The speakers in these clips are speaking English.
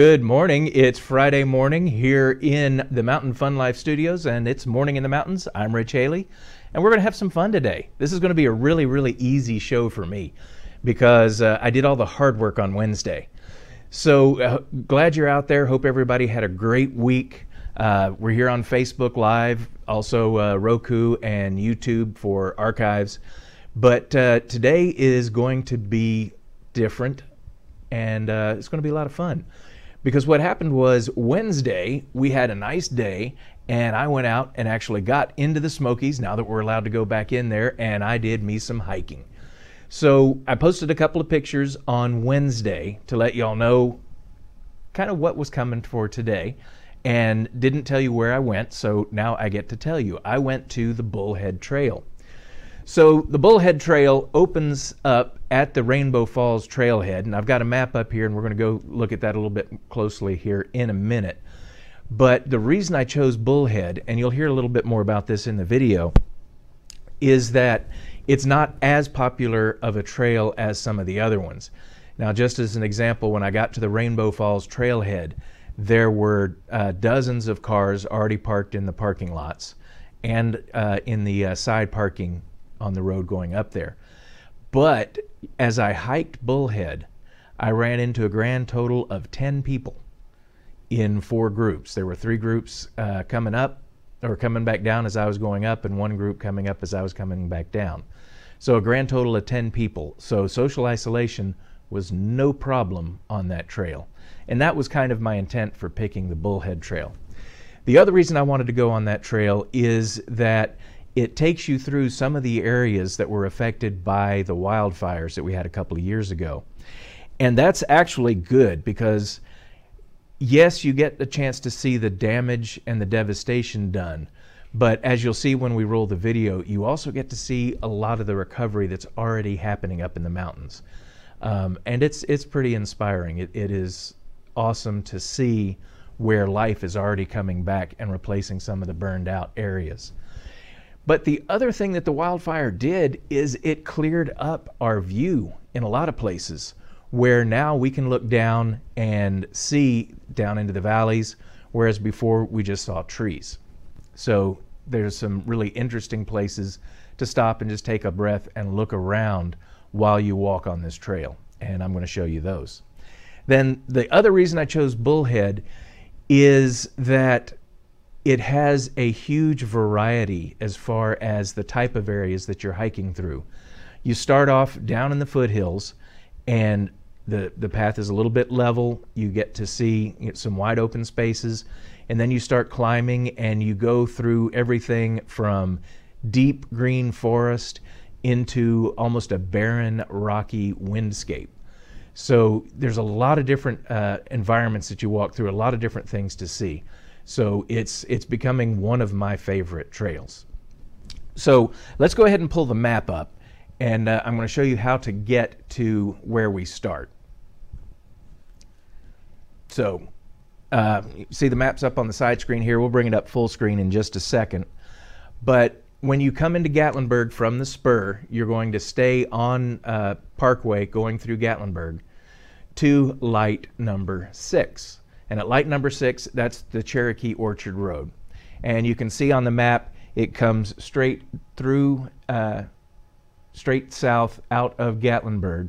Good morning. It's Friday morning here in the Mountain Fun Life Studios, and it's Morning in the Mountains. I'm Rich Haley, and we're going to have some fun today. This is going to be a really, really easy show for me because uh, I did all the hard work on Wednesday. So uh, glad you're out there. Hope everybody had a great week. Uh, we're here on Facebook Live, also uh, Roku and YouTube for archives. But uh, today is going to be different, and uh, it's going to be a lot of fun. Because what happened was Wednesday, we had a nice day, and I went out and actually got into the Smokies now that we're allowed to go back in there, and I did me some hiking. So I posted a couple of pictures on Wednesday to let y'all know kind of what was coming for today and didn't tell you where I went, so now I get to tell you. I went to the Bullhead Trail. So the Bullhead Trail opens up at the Rainbow Falls trailhead, and I've got a map up here, and we're going to go look at that a little bit closely here in a minute. But the reason I chose Bullhead, and you'll hear a little bit more about this in the video, is that it's not as popular of a trail as some of the other ones. Now, just as an example, when I got to the Rainbow Falls trailhead, there were uh, dozens of cars already parked in the parking lots and uh, in the uh, side parking on the road going up there. But as I hiked Bullhead, I ran into a grand total of 10 people in four groups. There were three groups uh, coming up or coming back down as I was going up, and one group coming up as I was coming back down. So a grand total of 10 people. So social isolation was no problem on that trail. And that was kind of my intent for picking the Bullhead Trail. The other reason I wanted to go on that trail is that it takes you through some of the areas that were affected by the wildfires that we had a couple of years ago. And that's actually good because, yes, you get the chance to see the damage and the devastation done. But as you'll see when we roll the video, you also get to see a lot of the recovery that's already happening up in the mountains. Um, and it's, it's pretty inspiring. It, it is awesome to see where life is already coming back and replacing some of the burned out areas. But the other thing that the wildfire did is it cleared up our view in a lot of places where now we can look down and see down into the valleys, whereas before we just saw trees. So there's some really interesting places to stop and just take a breath and look around while you walk on this trail. And I'm going to show you those. Then the other reason I chose Bullhead is that it has a huge variety as far as the type of areas that you're hiking through. You start off down in the foothills, and the, the path is a little bit level. You get to see some wide open spaces, and then you start climbing, and you go through everything from deep green forest into almost a barren, rocky windscape. So there's a lot of different uh, environments that you walk through, a lot of different things to see. So it's it's becoming one of my favorite trails. So let's go ahead and pull the map up, and uh, I'm going to show you how to get to where we start. So uh, see the maps up on the side screen here. We'll bring it up full screen in just a second. But when you come into Gatlinburg from the spur, you're going to stay on uh, Parkway going through Gatlinburg to light number six. And at light number six, that's the Cherokee Orchard Road. And you can see on the map, it comes straight through, uh, straight south out of Gatlinburg.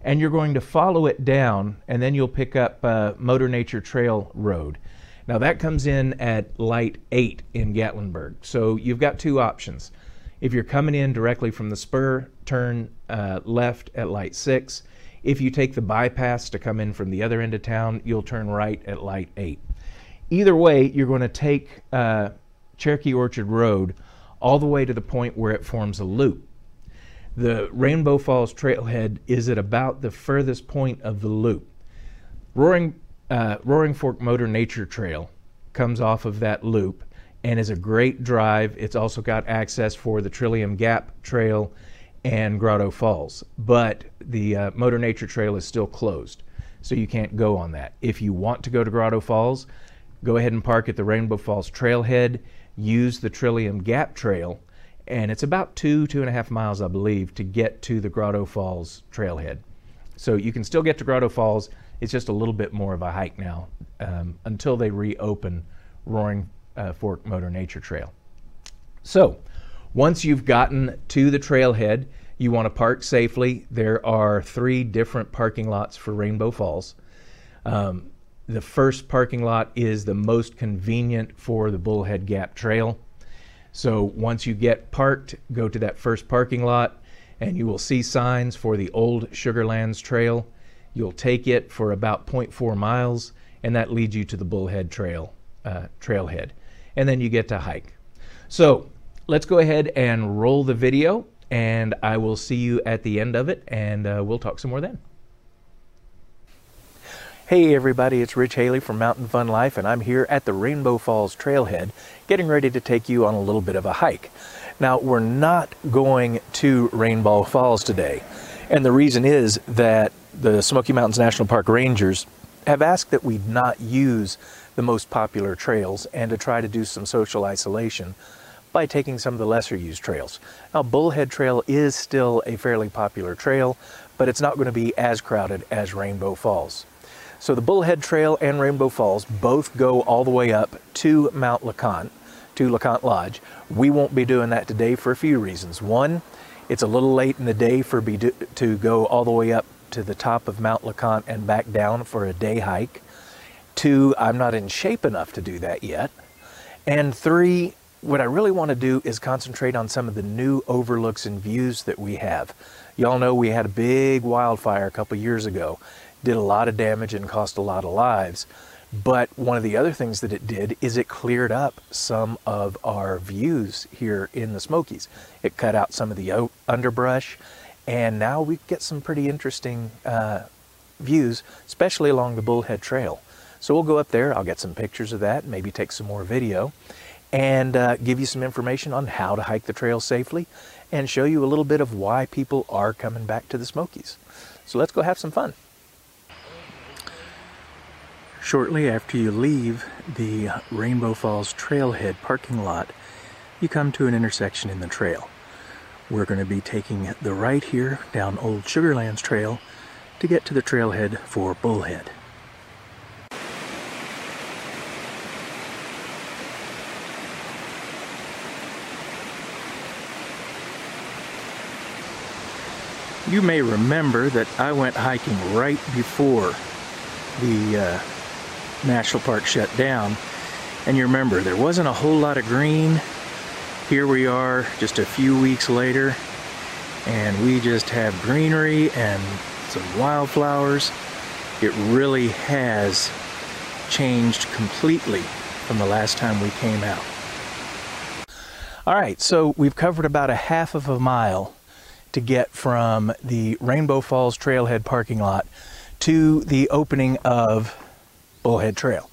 And you're going to follow it down, and then you'll pick up uh, Motor Nature Trail Road. Now that comes in at light 8 in Gatlinburg. So you've got two options. If you're coming in directly from the spur, turn uh, left at light 6. If you take the bypass to come in from the other end of town, you'll turn right at light 8. Either way, you're going to take uh, Cherokee Orchard Road all the way to the point where it forms a loop. The Rainbow Falls Trailhead is at about the furthest point of the loop. Roaring, uh, Roaring Fork Motor Nature Trail comes off of that loop and is a great drive. It's also got access for the Trillium Gap Trail and Grotto Falls, but the uh, Motor Nature Trail is still closed, so you can't go on that. If you want to go to Grotto Falls, go ahead and park at the Rainbow Falls Trailhead, use the Trillium Gap Trail, and it's about two, two and a half miles, I believe, to get to the Grotto Falls Trailhead. So you can still get to Grotto Falls It's just a little bit more of a hike now um, until they reopen Roaring uh, Fork Motor Nature Trail. So, once you've gotten to the trailhead, you want to park safely. There are three different parking lots for Rainbow Falls. Um, the first parking lot is the most convenient for the Bullhead Gap Trail. So once you get parked, go to that first parking lot and you will see signs for the old Sugarlands Trail. You'll take it for about 0.4 miles and that leads you to the Bullhead Trail uh, trailhead. And then you get to hike. So let's go ahead and roll the video and I will see you at the end of it and uh, we'll talk some more then. Hey everybody, it's Rich Haley from Mountain Fun Life and I'm here at the Rainbow Falls Trailhead getting ready to take you on a little bit of a hike. Now we're not going to Rainbow Falls today and the reason is that the Smoky Mountains National Park Rangers have asked that we not use the most popular trails and to try to do some social isolation by taking some of the lesser used trails. Now Bullhead Trail is still a fairly popular trail, but it's not going to be as crowded as Rainbow Falls. So the Bullhead Trail and Rainbow Falls both go all the way up to Mount LeConte, to LeConte Lodge. We won't be doing that today for a few reasons. One, it's a little late in the day for me to go all the way up to the top of Mount LeConte and back down for a day hike. Two, I'm not in shape enough to do that yet. And three, what I really want to do is concentrate on some of the new overlooks and views that we have. Y'all know we had a big wildfire a couple years ago did a lot of damage and cost a lot of lives. But one of the other things that it did is it cleared up some of our views here in the Smokies. It cut out some of the underbrush, and now we get some pretty interesting uh, views, especially along the Bullhead Trail. So we'll go up there, I'll get some pictures of that, maybe take some more video, and uh, give you some information on how to hike the trail safely, and show you a little bit of why people are coming back to the Smokies. So let's go have some fun. Shortly after you leave the Rainbow Falls Trailhead parking lot, you come to an intersection in the trail. We're going to be taking the right here down Old Sugarlands Trail to get to the trailhead for Bullhead. You may remember that I went hiking right before the uh, national park shut down. And you remember, there wasn't a whole lot of green. Here we are just a few weeks later, and we just have greenery and some wildflowers. It really has changed completely from the last time we came out. All right, so we've covered about a half of a mile to get from the Rainbow Falls Trailhead parking lot to the opening of Bullhead Trail.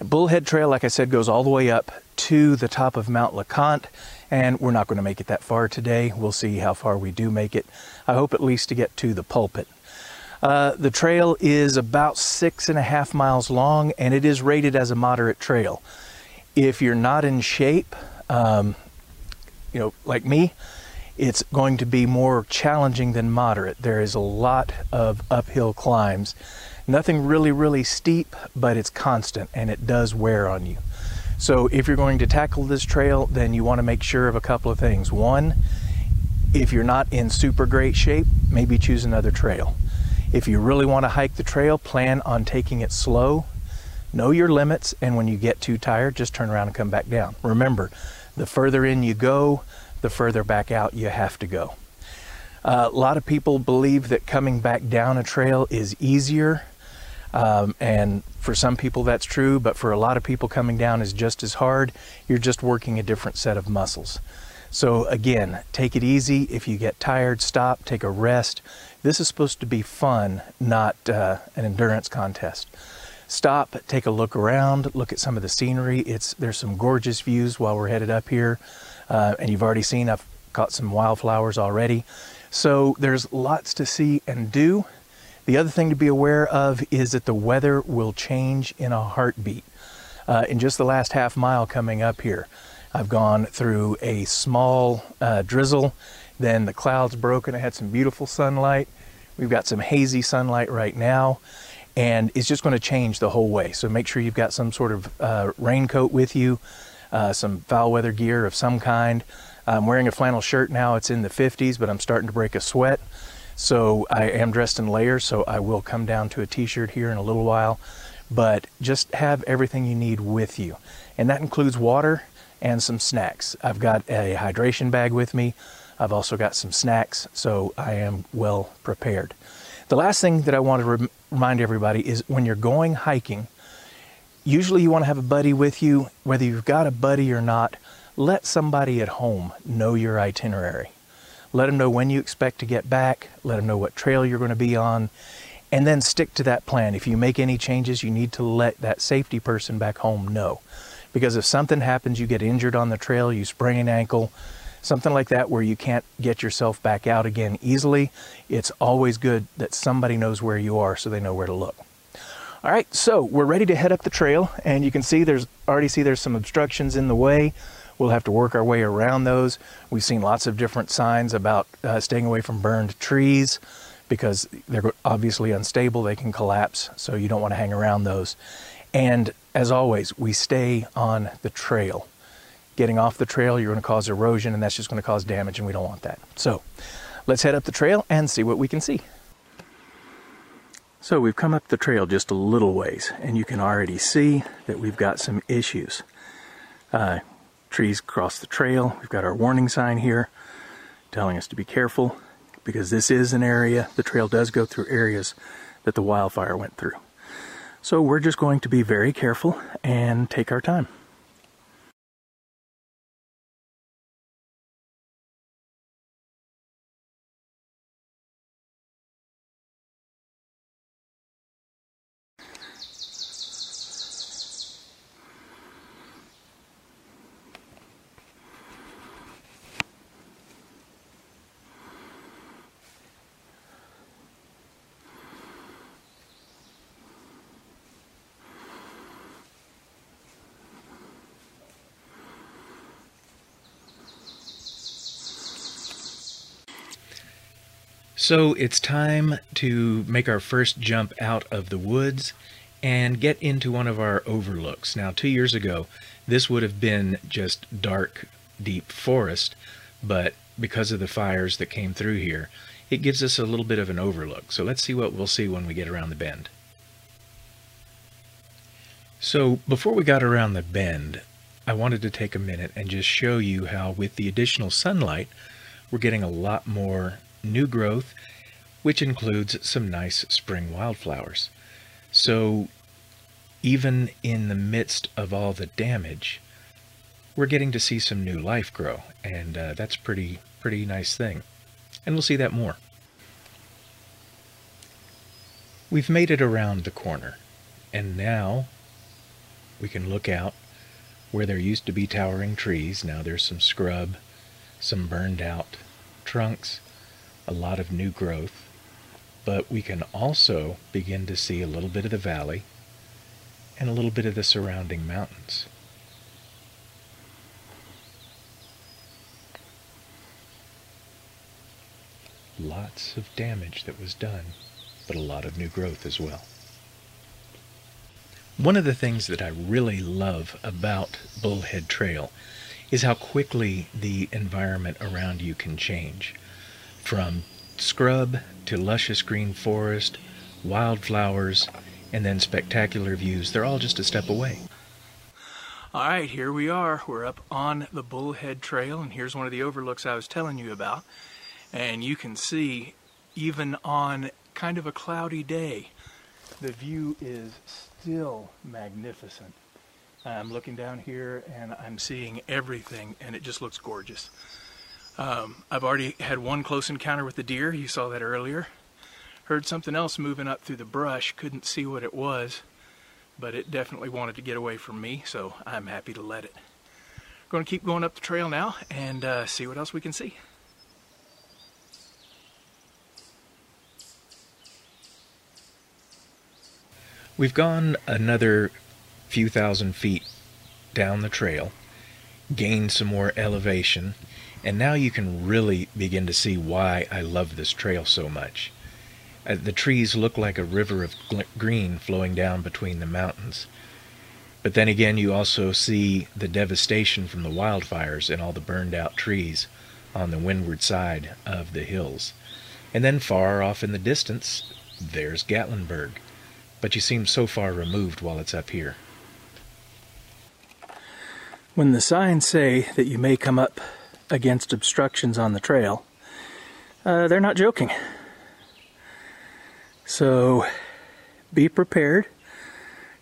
Bullhead Trail, like I said, goes all the way up to the top of Mount LeConte, and we're not going to make it that far today. We'll see how far we do make it. I hope at least to get to the pulpit. Uh, the trail is about six and a half miles long, and it is rated as a moderate trail. If you're not in shape, um, you know, like me, it's going to be more challenging than moderate. There is a lot of uphill climbs Nothing really, really steep, but it's constant and it does wear on you. So if you're going to tackle this trail, then you want to make sure of a couple of things. One, if you're not in super great shape, maybe choose another trail. If you really want to hike the trail, plan on taking it slow. Know your limits, and when you get too tired, just turn around and come back down. Remember, the further in you go, the further back out you have to go. Uh, a lot of people believe that coming back down a trail is easier um, and for some people that's true, but for a lot of people coming down is just as hard. You're just working a different set of muscles. So again, take it easy. If you get tired, stop, take a rest. This is supposed to be fun, not uh, an endurance contest. Stop, take a look around, look at some of the scenery. It's There's some gorgeous views while we're headed up here. Uh, and you've already seen I've caught some wildflowers already. So there's lots to see and do. The other thing to be aware of is that the weather will change in a heartbeat. Uh, in just the last half mile coming up here, I've gone through a small uh, drizzle, then the clouds broke and it had some beautiful sunlight. We've got some hazy sunlight right now. And it's just going to change the whole way. So make sure you've got some sort of uh, raincoat with you, uh, some foul weather gear of some kind. I'm wearing a flannel shirt now. It's in the 50s, but I'm starting to break a sweat. So I am dressed in layers, so I will come down to a t-shirt here in a little while. But just have everything you need with you. And that includes water and some snacks. I've got a hydration bag with me. I've also got some snacks, so I am well prepared. The last thing that I want to remind everybody is when you're going hiking, usually you want to have a buddy with you. Whether you've got a buddy or not, let somebody at home know your itinerary. Let them know when you expect to get back, let them know what trail you're going to be on, and then stick to that plan. If you make any changes, you need to let that safety person back home know. Because if something happens, you get injured on the trail, you sprain an ankle, something like that where you can't get yourself back out again easily, it's always good that somebody knows where you are so they know where to look. All right, so we're ready to head up the trail and you can see there's already see there's some obstructions in the way. We'll have to work our way around those. We've seen lots of different signs about uh, staying away from burned trees because they're obviously unstable, they can collapse, so you don't want to hang around those. And as always, we stay on the trail. Getting off the trail, you're going to cause erosion, and that's just going to cause damage, and we don't want that. So let's head up the trail and see what we can see. So we've come up the trail just a little ways, and you can already see that we've got some issues. Uh, trees across the trail. We've got our warning sign here telling us to be careful because this is an area, the trail does go through areas that the wildfire went through. So we're just going to be very careful and take our time. So it's time to make our first jump out of the woods and get into one of our overlooks. Now, two years ago, this would have been just dark, deep forest, but because of the fires that came through here, it gives us a little bit of an overlook. So let's see what we'll see when we get around the bend. So before we got around the bend, I wanted to take a minute and just show you how with the additional sunlight, we're getting a lot more new growth, which includes some nice spring wildflowers. So even in the midst of all the damage, we're getting to see some new life grow, and uh, that's pretty pretty nice thing. And we'll see that more. We've made it around the corner, and now we can look out where there used to be towering trees. Now there's some scrub, some burned out trunks, a lot of new growth, but we can also begin to see a little bit of the valley and a little bit of the surrounding mountains. Lots of damage that was done, but a lot of new growth as well. One of the things that I really love about Bullhead Trail is how quickly the environment around you can change. From scrub to luscious green forest, wildflowers, and then spectacular views, they're all just a step away. All right, here we are. We're up on the Bullhead Trail, and here's one of the overlooks I was telling you about. And you can see, even on kind of a cloudy day, the view is still magnificent. I'm looking down here and I'm seeing everything, and it just looks gorgeous. Um, I've already had one close encounter with the deer. You saw that earlier. Heard something else moving up through the brush. Couldn't see what it was, but it definitely wanted to get away from me, so I'm happy to let it. Going to keep going up the trail now and uh, see what else we can see. We've gone another few thousand feet down the trail, gained some more elevation, and now you can really begin to see why I love this trail so much. Uh, the trees look like a river of green flowing down between the mountains. But then again, you also see the devastation from the wildfires and all the burned out trees on the windward side of the hills. And then far off in the distance, there's Gatlinburg. But you seem so far removed while it's up here. When the signs say that you may come up against obstructions on the trail, uh, they're not joking. So be prepared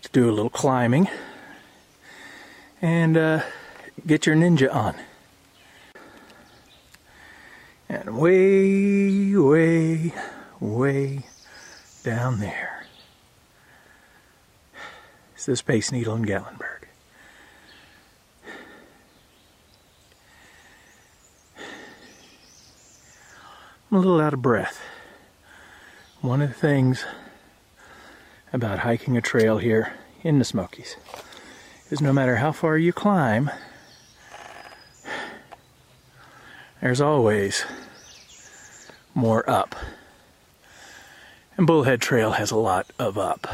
to do a little climbing and uh, get your ninja on. And way, way, way down there is the Space Needle in Gatlinburg. I'm a little out of breath. One of the things about hiking a trail here in the Smokies is no matter how far you climb, there's always more up. And Bullhead Trail has a lot of up.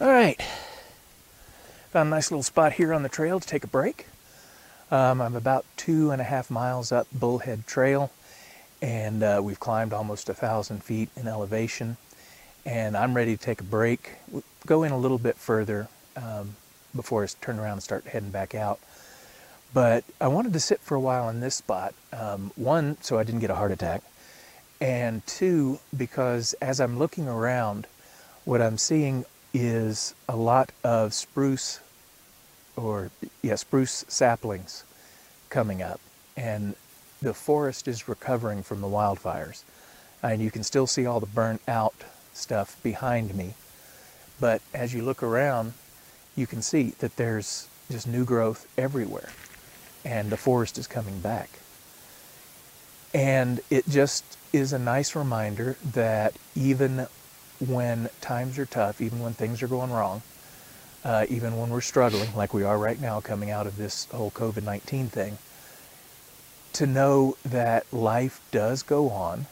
All right, found a nice little spot here on the trail to take a break. Um, I'm about two and a half miles up Bullhead Trail and uh, we've climbed almost a thousand feet in elevation and I'm ready to take a break. Go in a little bit further um, before I turn around and start heading back out. But I wanted to sit for a while in this spot um, one so I didn't get a heart attack and two because as I'm looking around what I'm seeing is a lot of spruce or yeah spruce saplings coming up and the forest is recovering from the wildfires. And you can still see all the burnt out stuff behind me. But as you look around, you can see that there's just new growth everywhere. And the forest is coming back. And it just is a nice reminder that even when times are tough, even when things are going wrong, uh, even when we're struggling, like we are right now coming out of this whole COVID 19 thing, to know that life does go on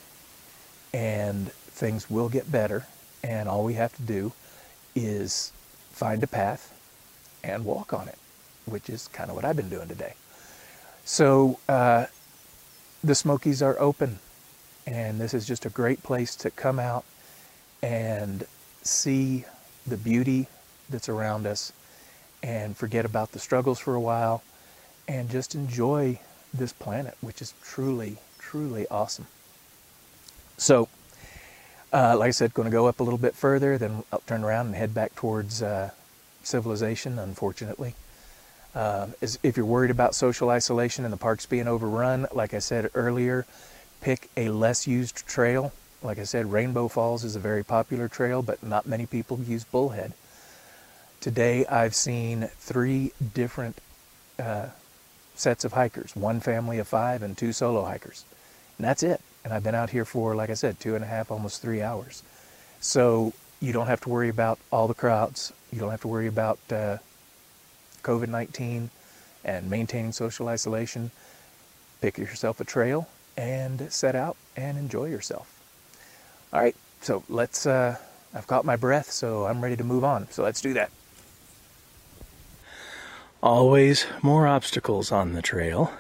and things will get better, and all we have to do is find a path and walk on it, which is kind of what I've been doing today. So uh, the Smokies are open, and this is just a great place to come out and see the beauty that's around us and forget about the struggles for a while and just enjoy this planet, which is truly, truly awesome. So, uh, like I said, going to go up a little bit further, then I'll turn around and head back towards uh, civilization, unfortunately. Uh, if you're worried about social isolation and the parks being overrun, like I said earlier, pick a less used trail. Like I said, Rainbow Falls is a very popular trail, but not many people use Bullhead. Today I've seen three different uh, sets of hikers, one family of five and two solo hikers. And that's it. And I've been out here for, like I said, two and a half, almost three hours. So you don't have to worry about all the crowds. You don't have to worry about uh, COVID 19 and maintaining social isolation. Pick yourself a trail and set out and enjoy yourself. All right, so let's, uh, I've caught my breath, so I'm ready to move on. So let's do that. Always more obstacles on the trail.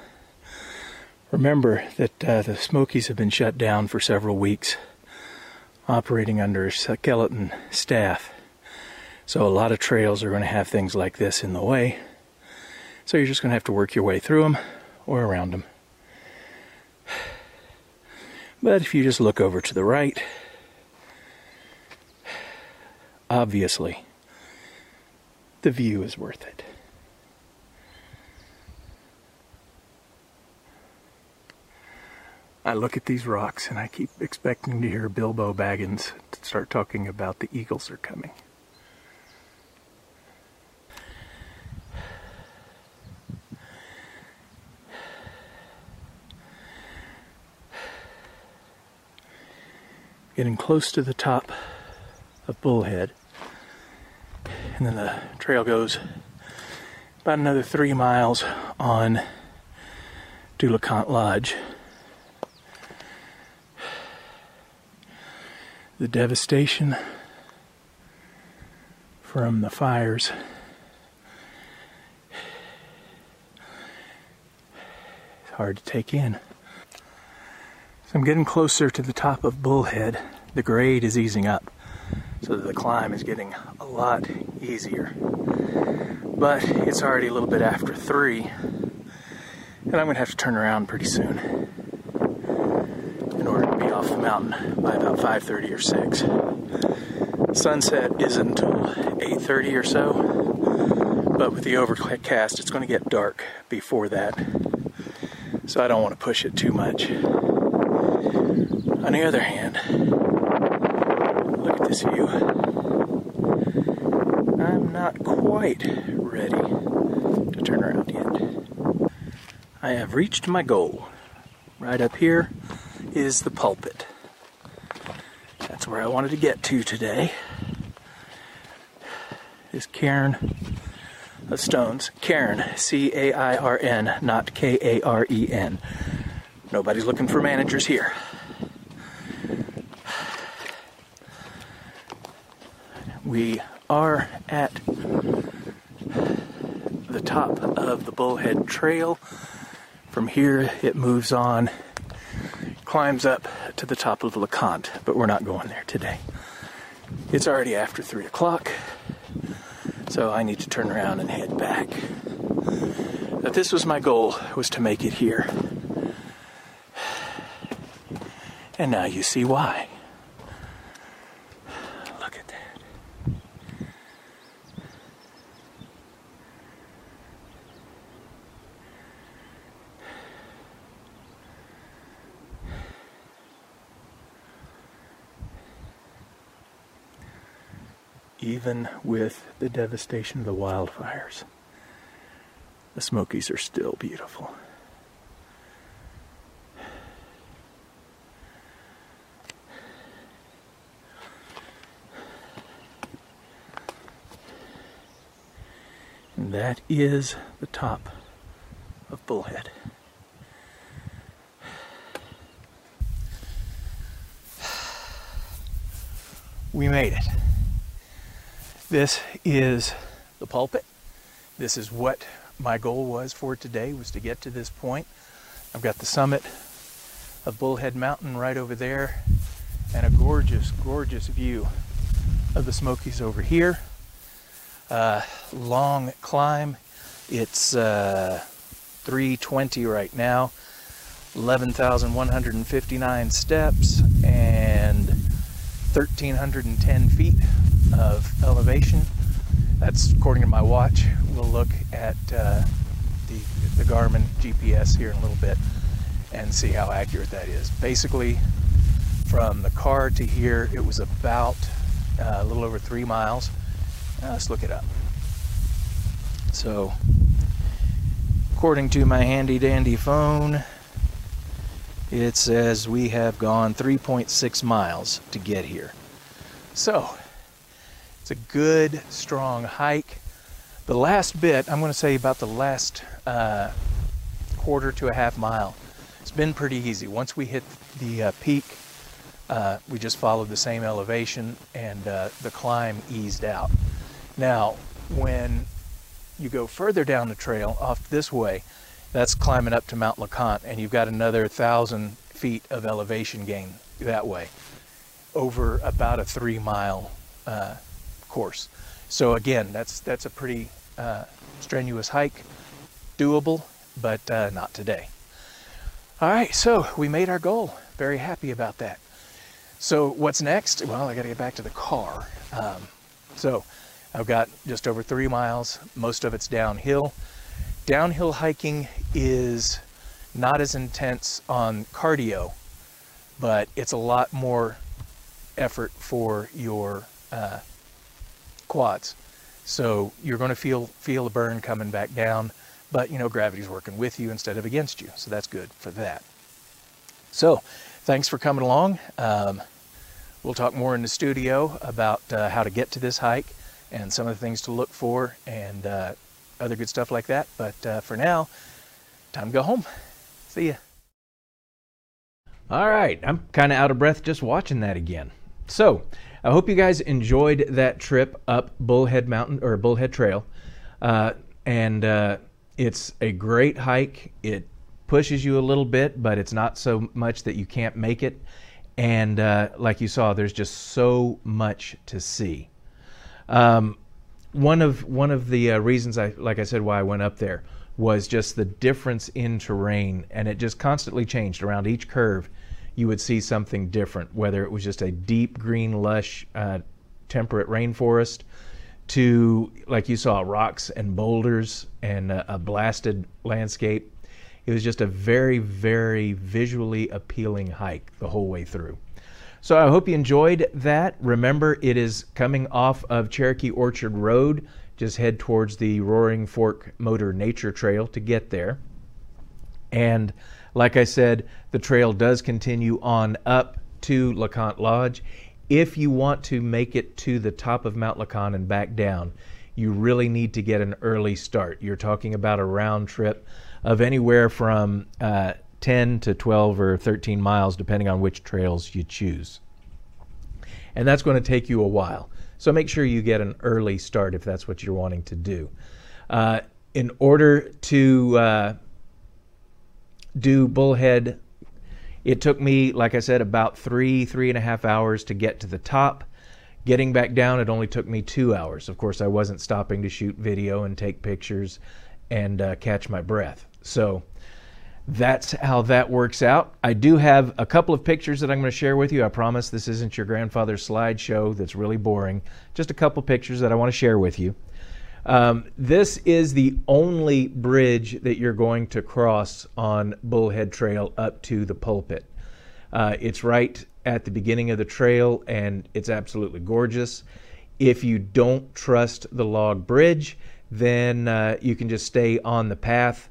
Remember that uh, the Smokies have been shut down for several weeks, operating under a skeleton staff. So a lot of trails are going to have things like this in the way. So you're just going to have to work your way through them or around them. But if you just look over to the right, obviously, the view is worth it. I look at these rocks and I keep expecting to hear Bilbo Baggins start talking about the eagles are coming. Getting close to the top of Bullhead, and then the trail goes about another three miles on to Lodge. The devastation from the fires. It's hard to take in. So I'm getting closer to the top of Bullhead. The grade is easing up, so the climb is getting a lot easier. But it's already a little bit after 3, and I'm going to have to turn around pretty soon in order to be off the mountain by about 5.30 or 6. Sunset isn't until 8.30 or so, but with the overcast, it's going to get dark before that. So I don't want to push it too much. On the other hand, look at this view. I'm not quite ready to turn around yet. I have reached my goal. Right up here is the pulpit. That's where I wanted to get to today. Is cairn of stones. Cairn, C A I R N, not K A R E N. Nobody's looking for managers here. We are at the top of the Bullhead Trail. From here, it moves on, climbs up to the top of LeConte, but we're not going there today. It's already after 3 o'clock, so I need to turn around and head back. But this was my goal, was to make it here. And now you see why. Look at that. Even with the devastation of the wildfires, the Smokies are still beautiful. And that is the top of Bullhead. We made it. This is the pulpit. This is what my goal was for today was to get to this point. I've got the summit of Bullhead Mountain right over there and a gorgeous, gorgeous view of the Smokies over here. Uh, long climb. It's uh, 320 right now, 11,159 steps, and 1,310 feet of elevation. That's according to my watch. We'll look at uh, the, the Garmin GPS here in a little bit and see how accurate that is. Basically, from the car to here, it was about uh, a little over three miles. Let's look it up. So, according to my handy dandy phone, it says we have gone 3.6 miles to get here. So, it's a good, strong hike. The last bit, I'm going to say about the last uh, quarter to a half mile, it's been pretty easy. Once we hit the uh, peak, uh, we just followed the same elevation and uh, the climb eased out. Now, when you go further down the trail off this way, that's climbing up to Mount LeConte, and you've got another thousand feet of elevation gain that way over about a three mile uh, course. So again, that's that's a pretty uh, strenuous hike, doable, but uh, not today. All right, so we made our goal. Very happy about that. So what's next? Well, I got to get back to the car. Um, so I've got just over three miles. Most of it's downhill. Downhill hiking is not as intense on cardio, but it's a lot more effort for your uh, quads. So you're going to feel feel a burn coming back down, but you know gravity's working with you instead of against you, so that's good for that. So, thanks for coming along. Um, we'll talk more in the studio about uh, how to get to this hike and some of the things to look for and uh, other good stuff like that. But uh, for now, time to go home. See ya. All right, I'm kind of out of breath just watching that again. So, I hope you guys enjoyed that trip up Bullhead Mountain or Bullhead Trail. Uh, and uh, it's a great hike. It pushes you a little bit, but it's not so much that you can't make it. And uh, like you saw, there's just so much to see. Um, one of one of the uh, reasons I, like I said, why I went up there was just the difference in terrain, and it just constantly changed around each curve you would see something different, whether it was just a deep green, lush, uh, temperate rainforest to, like you saw, rocks and boulders and a, a blasted landscape. It was just a very, very visually appealing hike the whole way through. So I hope you enjoyed that. Remember, it is coming off of Cherokee Orchard Road. Just head towards the Roaring Fork Motor Nature Trail to get there. And like I said, the trail does continue on up to LeConte Lodge. If you want to make it to the top of Mount LeConte and back down, you really need to get an early start. You're talking about a round trip of anywhere from uh, 10 to 12 or 13 miles, depending on which trails you choose. And that's going to take you a while. So make sure you get an early start if that's what you're wanting to do. Uh, in order to uh, do Bullhead. It took me, like I said, about three, three and a half hours to get to the top. Getting back down, it only took me two hours. Of course, I wasn't stopping to shoot video and take pictures and uh, catch my breath. So that's how that works out. I do have a couple of pictures that I'm going to share with you. I promise this isn't your grandfather's slideshow that's really boring. Just a couple pictures that I want to share with you. Um, this is the only bridge that you're going to cross on Bullhead Trail up to the pulpit. Uh, it's right at the beginning of the trail and it's absolutely gorgeous. If you don't trust the log bridge, then uh, you can just stay on the path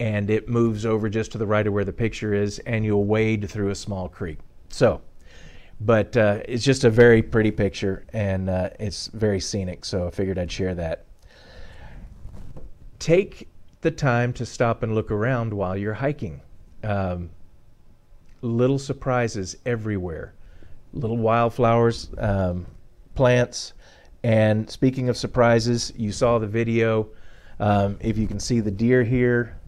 and it moves over just to the right of where the picture is and you'll wade through a small creek. So, but uh, it's just a very pretty picture and uh, it's very scenic, so I figured I'd share that take the time to stop and look around while you're hiking. Um, little surprises everywhere, little wildflowers, um, plants. And speaking of surprises, you saw the video. Um, if you can see the deer here,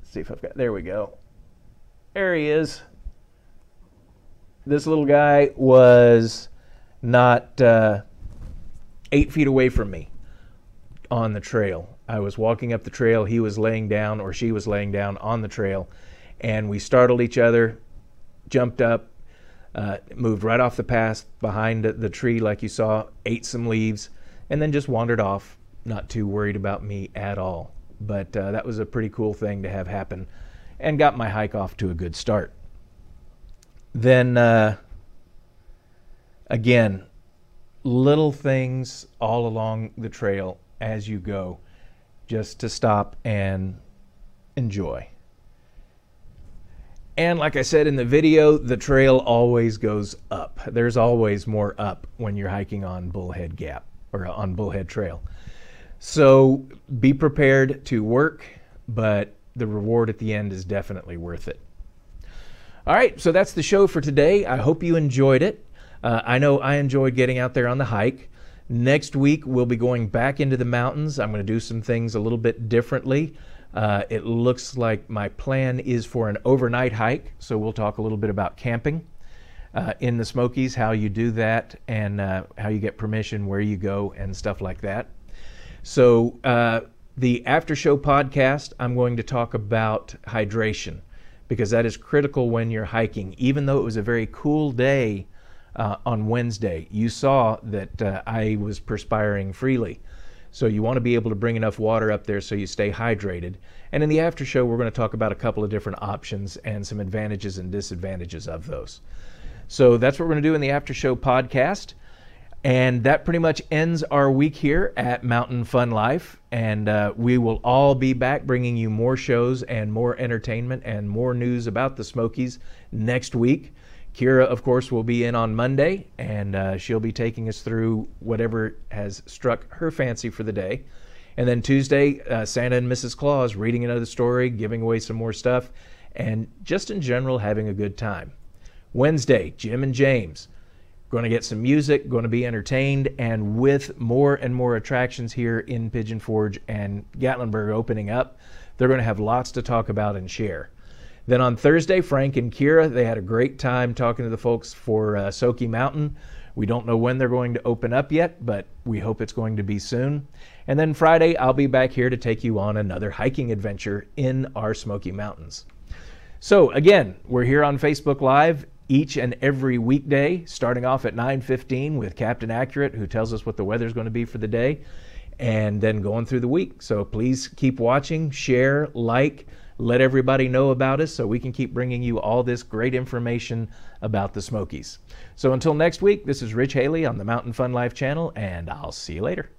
Let's see if I've got, there we go. There he is. This little guy was not uh, eight feet away from me on the trail. I was walking up the trail, he was laying down, or she was laying down on the trail, and we startled each other, jumped up, uh, moved right off the path behind the tree, like you saw, ate some leaves, and then just wandered off, not too worried about me at all. But uh, that was a pretty cool thing to have happen and got my hike off to a good start. Then, uh, again, little things all along the trail as you go, just to stop and enjoy. And like I said in the video, the trail always goes up. There's always more up when you're hiking on Bullhead Gap or on Bullhead Trail. So be prepared to work, but the reward at the end is definitely worth it. All right, so that's the show for today. I hope you enjoyed it. Uh, I know I enjoyed getting out there on the hike. Next week, we'll be going back into the mountains. I'm going to do some things a little bit differently. Uh, it looks like my plan is for an overnight hike, so we'll talk a little bit about camping uh, in the Smokies, how you do that, and uh, how you get permission, where you go, and stuff like that. So, uh, the after show podcast, I'm going to talk about hydration because that is critical when you're hiking. Even though it was a very cool day uh, on Wednesday, you saw that uh, I was perspiring freely. So you want to be able to bring enough water up there so you stay hydrated. And in the after show, we're going to talk about a couple of different options and some advantages and disadvantages of those. So that's what we're going to do in the after show podcast. And that pretty much ends our week here at Mountain Fun Life. And uh, we will all be back bringing you more shows and more entertainment and more news about the Smokies next week. Kira, of course, will be in on Monday, and uh, she'll be taking us through whatever has struck her fancy for the day. And then Tuesday, uh, Santa and Mrs. Claus reading another story, giving away some more stuff, and just in general having a good time. Wednesday, Jim and James. Going to get some music, going to be entertained, and with more and more attractions here in Pigeon Forge and Gatlinburg opening up, they're going to have lots to talk about and share. Then on Thursday, Frank and Kira, they had a great time talking to the folks for uh, Soaky Mountain. We don't know when they're going to open up yet, but we hope it's going to be soon. And then Friday, I'll be back here to take you on another hiking adventure in our Smoky Mountains. So again, we're here on Facebook Live each and every weekday, starting off at 9:15 with Captain Accurate, who tells us what the weather's going to be for the day, and then going through the week. So please keep watching, share, like, let everybody know about us so we can keep bringing you all this great information about the Smokies. So until next week, this is Rich Haley on the Mountain Fun Life channel, and I'll see you later.